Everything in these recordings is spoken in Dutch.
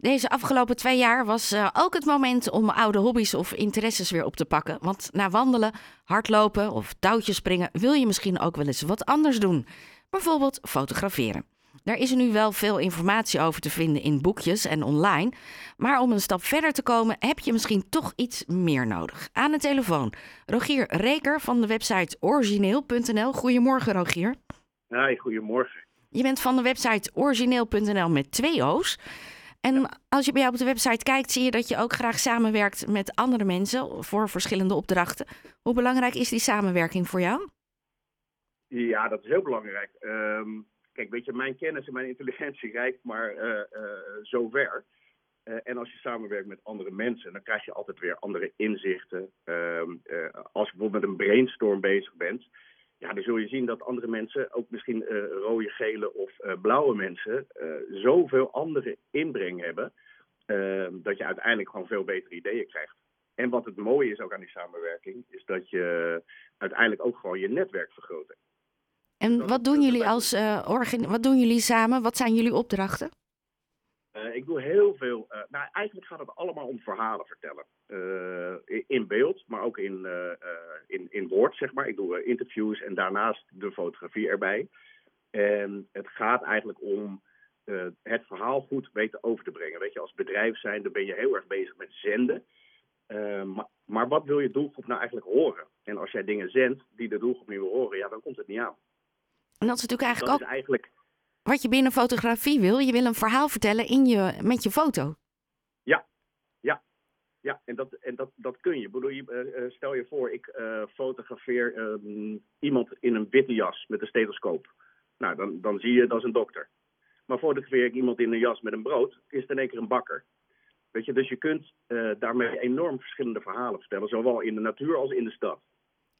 Deze afgelopen twee jaar was uh, ook het moment om oude hobby's of interesses weer op te pakken. Want na wandelen, hardlopen of touwtjes springen wil je misschien ook wel eens wat anders doen. Bijvoorbeeld fotograferen. Daar is er nu wel veel informatie over te vinden in boekjes en online. Maar om een stap verder te komen heb je misschien toch iets meer nodig. Aan de telefoon Rogier Reker van de website origineel.nl. Goedemorgen Rogier. Hi, goedemorgen. Je bent van de website origineel.nl met twee O's. En als je bij jou op de website kijkt, zie je dat je ook graag samenwerkt met andere mensen voor verschillende opdrachten. Hoe belangrijk is die samenwerking voor jou? Ja, dat is heel belangrijk. Ehm, kijk, weet je, mijn kennis en mijn intelligentie reikt maar uh, uh, zover. Uh, en als je samenwerkt met andere mensen, dan krijg je altijd weer andere inzichten. Ehm, als je bijvoorbeeld met een brainstorm bezig bent, ja, dan zul je zien dat andere mensen, ook misschien uh, rode, gele of uh, blauwe mensen, uh, zoveel andere inbreng hebben, ehm, dat je uiteindelijk gewoon veel betere ideeën krijgt. En wat het mooie is ook aan die samenwerking, is dat je uiteindelijk ook gewoon je netwerk vergroot. En wat doen jullie als organ wat doen jullie samen? Wat zijn jullie opdrachten? Uh, ik doe heel veel. Uh, nou, eigenlijk gaat het allemaal om verhalen vertellen. Uh, in beeld, maar ook in, in, in woord, zeg maar. Ik doe interviews en daarnaast de fotografie erbij. En het gaat eigenlijk om het verhaal goed weten over te brengen. Weet je, als bedrijf zijn, dan ben je heel erg bezig met zenden. Maar, maar, wat wil je doelgroep nou eigenlijk horen? En als jij dingen zendt die de doelgroep niet wil horen, ja, dan komt het niet aan. En dat is natuurlijk eigenlijk dat ook. Is eigenlijk wat je binnen fotografie wil. Je wil een verhaal vertellen in je, met je foto. Ja, ja, ja. En dat, en dat, dat kun je. Bedoel, je uh, stel je voor, ik uh, fotografeer uh, iemand in een witte jas met een stethoscoop. Nou, dan, dan zie je dat is een dokter. Maar fotografeer ik iemand in een jas met een brood, is het in één keer een bakker. Weet je, dus je kunt daarmee enorm verschillende verhalen vertellen, zowel in de natuur als in de stad.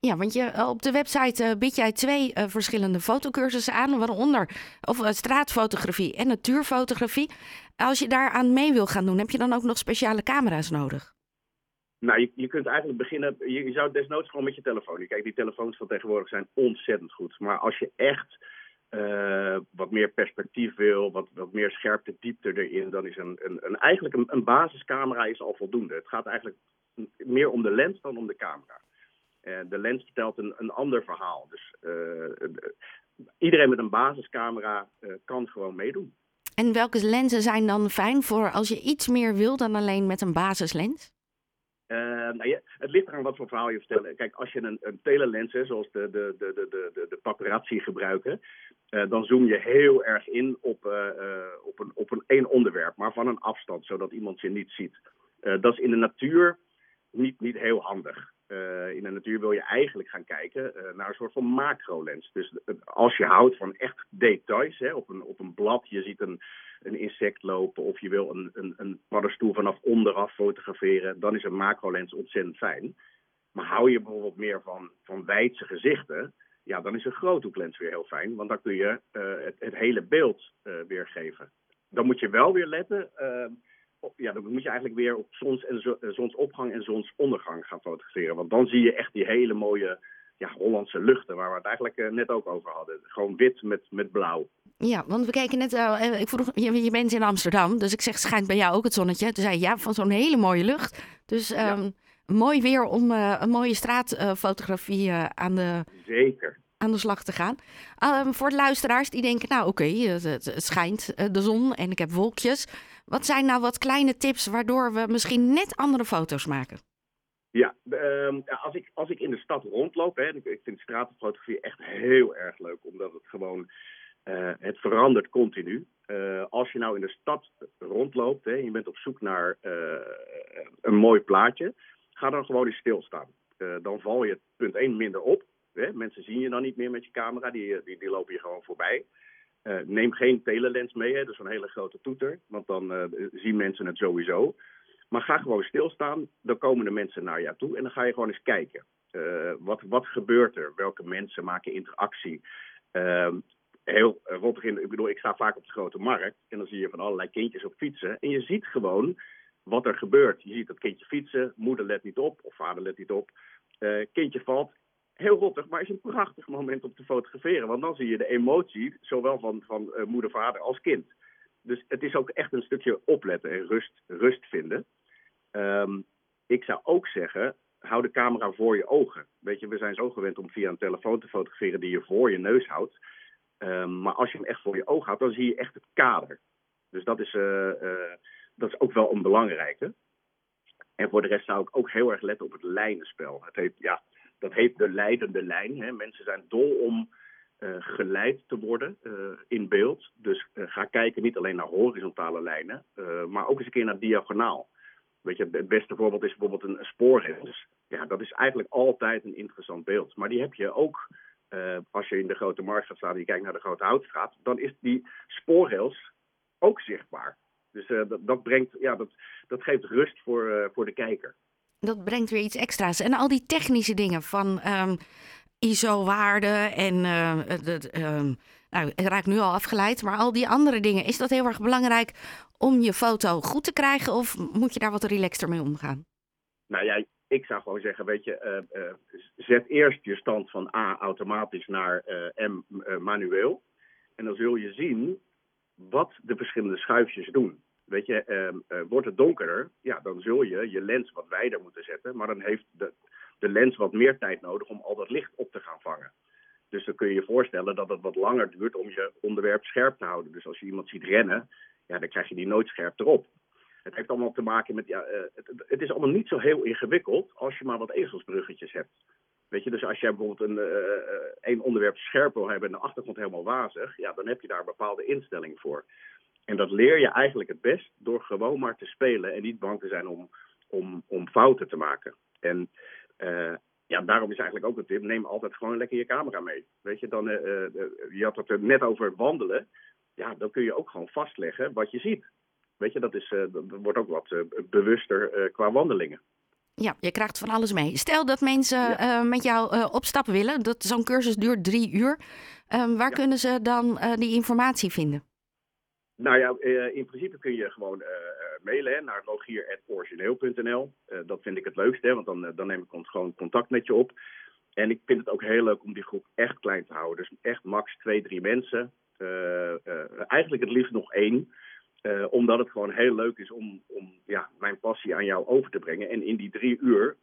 Ja, want je, op de website uh, bied jij twee uh, verschillende fotocursussen aan, waaronder of, straatfotografie en natuurfotografie. Als je daaraan mee wil gaan doen, heb je dan ook nog speciale camera's nodig? Nou, je, je kunt eigenlijk beginnen, je, je zou desnoods gewoon met je telefoon. Kijk, die telefoons van tegenwoordig zijn ontzettend goed. Maar als je echt wat meer perspectief wil, wat, wat meer scherpte, diepte erin, dan is een, een, een eigenlijk een, een basiscamera is al voldoende. Het gaat eigenlijk meer om de lens dan om de camera. Uh, de lens vertelt een, een ander verhaal. Dus uh, iedereen met een basiscamera uh, kan gewoon meedoen. En welke lenzen zijn dan fijn voor als je iets meer wil dan alleen met een basislens? nou ja, het ligt eraan wat voor verhaal je vertelt. Kijk, als je een, een telelens, hè, zoals de, de, de, de, de, de paparazzi gebruiken, dan zoom je heel erg in op, op, een, op een één onderwerp, maar van een afstand, zodat iemand je niet ziet. dat is in de natuur niet, niet heel handig. Uh, in de natuur wil je eigenlijk gaan kijken uh, naar een soort van macrolens. Dus als je houdt van echt details, hè, op, een, op een blad, je ziet een, een insect lopen of je wil een, een, een paddenstoel vanaf onderaf fotograferen, dan is een macrolens ontzettend fijn. Maar hou je bijvoorbeeld meer van, van wijdse gezichten, ja, dan is een groothoeklens weer heel fijn, want dan kun je het, het, hele beeld weergeven. Dan moet je wel weer letten ja, dan moet je eigenlijk weer op zons en zo, zonsopgang en zonsondergang gaan fotograferen. Want dan zie je echt die hele mooie ja, Hollandse luchten, waar we het eigenlijk uh, net ook over hadden. Gewoon wit met, met blauw. Ja, want we keken net, uh, ik vroeg, je, je, bent in Amsterdam, dus ik zeg, schijnt bij jou ook het zonnetje? Toen zei je, ja, van zo'n hele mooie lucht. Dus um, ja. mooi weer om uh, een mooie straatfotografie aan de... Zeker aan de slag te gaan. Um, voor de luisteraars die denken, nou oké, okay, het, schijnt uh, de zon en ik heb wolkjes. Wat zijn nou wat kleine tips waardoor we misschien net andere foto's maken? Ja, um, als, ik, als ik in de stad rondloop, hè, ik, vind stratenfotografie echt heel erg leuk, omdat het gewoon, uh, het verandert continu. Als je nou in de stad rondloopt, hè, je bent op zoek naar een mooi plaatje, ga dan gewoon eens stilstaan. dan val je punt 1 minder op. Mensen zien je dan niet meer met je camera, die, die, die lopen je gewoon voorbij. Uh, neem geen telelens mee, hè? dus een hele grote toeter, want dan uh, zien mensen het sowieso. Maar ga gewoon stilstaan, dan komen de mensen naar jou toe en dan ga je gewoon eens kijken. Uh, wat, wat gebeurt er? Welke mensen maken interactie? heel rond in, ik bedoel, ik sta vaak op de grote markt en dan zie je van allerlei kindjes op fietsen. En je ziet gewoon wat er gebeurt. Je ziet dat kindje fietsen, moeder let niet op of vader let niet op. kindje valt, heel rottig, maar is een prachtig moment om te fotograferen. Want dan zie je de emotie, zowel van, van uh, moeder, vader als kind. dus het is ook echt een stukje opletten en rust, rust vinden. Ehm, ik zou ook zeggen, hou de camera voor je ogen. Weet je, we zijn zo gewend om via een telefoon te fotograferen die je voor je neus houdt. Ehm, maar als je hem echt voor je ogen houdt, dan zie je echt het kader. Dus dat is, uh, uh, dat is ook wel een belangrijke. En voor de rest zou ik ook heel erg letten op het lijnenspel. Het heet, ja, dat heet de leidende lijn. Hè. Mensen zijn dol om uh, geleid te worden uh, in beeld. Dus uh, ga kijken niet alleen naar horizontale lijnen, maar ook eens een keer naar diagonaal. Weet je, het beste voorbeeld is bijvoorbeeld een, een spoorrails. Ja, dat is eigenlijk altijd een interessant beeld. Maar die heb je ook als je in de grote markt gaat staan en je kijkt naar de grote houtstraat. Dan is die spoorrails ook zichtbaar. Dus dat, dat, brengt, ja, dat, dat geeft rust voor, voor de kijker. Dat brengt weer iets extra's. En al die technische dingen van um, ISO-waarden en uh, nou, het raakt nu al afgeleid, maar al die andere dingen. Is dat heel erg belangrijk om je foto goed te krijgen of moet je daar wat relaxter mee omgaan? Nou ja, ik zou gewoon zeggen, weet je, uh, zet eerst je stand van A automatisch naar M manueel. En dan zul je zien wat de verschillende schuifjes doen. Weet je, uh, uh, wordt het donkerder, ja, dan zul je je lens wat wijder moeten zetten. Maar dan heeft de, de lens wat meer tijd nodig om al dat licht op te gaan vangen. Dus dan kun je je voorstellen dat het wat langer duurt om je onderwerp scherp te houden. Dus als je iemand ziet rennen, ja, dan krijg je die nooit scherp erop. Het heeft allemaal te maken met, ja, uh, het, het, is allemaal niet zo heel ingewikkeld als je maar wat ezelsbruggetjes hebt. Weet je, dus als jij bijvoorbeeld een, uh, een onderwerp scherp wil hebben en de achtergrond helemaal wazig, ja, dan heb je daar een bepaalde instelling voor. En dat leer je eigenlijk het best door gewoon maar te spelen en niet bang te zijn om, om, om fouten te maken. En uh, ja, daarom is eigenlijk ook een tip: neem altijd gewoon lekker je camera mee. Weet je, dan, uh, uh, je had het er net over wandelen. Ja, dan kun je ook gewoon vastleggen wat je ziet. Weet je, dat, is, dat wordt ook wat bewuster qua wandelingen. Ja, je krijgt van alles mee. Stel dat mensen ja. met jou op stap willen. Dat Zo'n cursus duurt drie uur. waar ja. kunnen ze dan die informatie vinden? Nou ja, uh, in principe kun je gewoon uh, mailen hè, naar rogier.origineel.nl. Dat vind ik het leukste, want dan, dan neem ik gewoon contact met je op. En ik vind het ook heel leuk om die groep echt klein te houden. Dus echt max twee, drie mensen. eigenlijk het liefst nog één. omdat het gewoon heel leuk is om, om ja, mijn passie aan jou over te brengen. En in die drie uur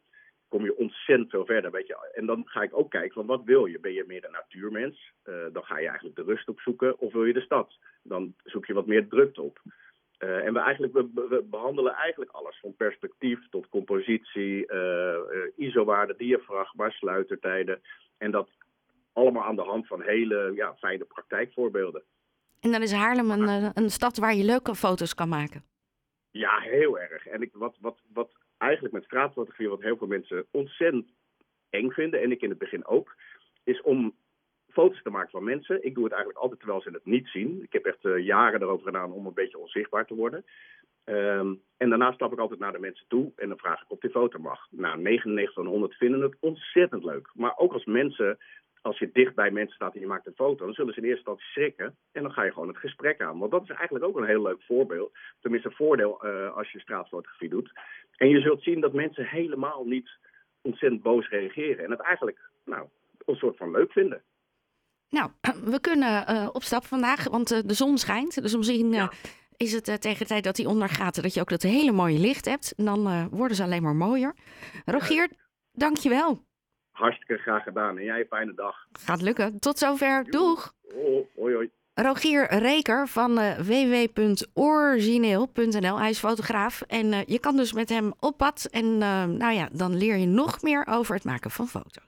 kom je ontzettend veel verder. Weet je. En dan ga ik ook kijken van wat wil je? Ben je meer een natuurmens? Uh, dan ga je eigenlijk de rust opzoeken. Of wil je de stad? Dan zoek je wat meer drukte op. Uh, en we, eigenlijk, we, we, behandelen eigenlijk alles. Van perspectief tot compositie, uh, ISO-waarde, diafragma, sluitertijden. En dat allemaal aan de hand van hele ja, fijne praktijkvoorbeelden. En dan is Haarlem een, een stad waar je leuke foto's kan maken. Ja, heel erg. En ik, wat, wat, wat eigenlijk met straatfotografie, wat heel veel mensen ontzettend eng vinden, en ik in het begin ook, is om foto's te maken van mensen. Ik doe het eigenlijk altijd terwijl ze het niet zien. Ik heb echt uh, jaren erover gedaan om een beetje onzichtbaar te worden. Um, en daarna stap ik altijd naar de mensen toe en dan vraag ik of die foto mag. Nou, 99 van 100 vinden het ontzettend leuk. Maar ook als mensen, als je dicht bij mensen staat en je maakt een foto, dan zullen ze in eerste instantie schrikken. En dan ga je gewoon het gesprek aan. Want dat is eigenlijk ook een heel leuk voorbeeld. Tenminste, een voordeel uh, als je straatfotografie doet. En je zult zien dat mensen helemaal niet ontzettend boos reageren. En het eigenlijk, nou, een soort van leuk vinden. Nou, we kunnen uh, op stap vandaag, want uh, de zon schijnt. Dus misschien uh, ja. is het tegen de tijd dat die ondergaat... dat je ook dat hele mooie licht hebt. En dan worden ze alleen maar mooier. Rogier, dank je wel. Hartstikke graag gedaan. En jij een fijne dag. Gaat lukken. Tot zover. Doeg. Oh, hoi, hoi. Rogier Reker van uh, www.origineel.nl. Hij is fotograaf en uh, je kan dus met hem op pad. En uh, nou ja, dan leer je nog meer over het maken van foto's.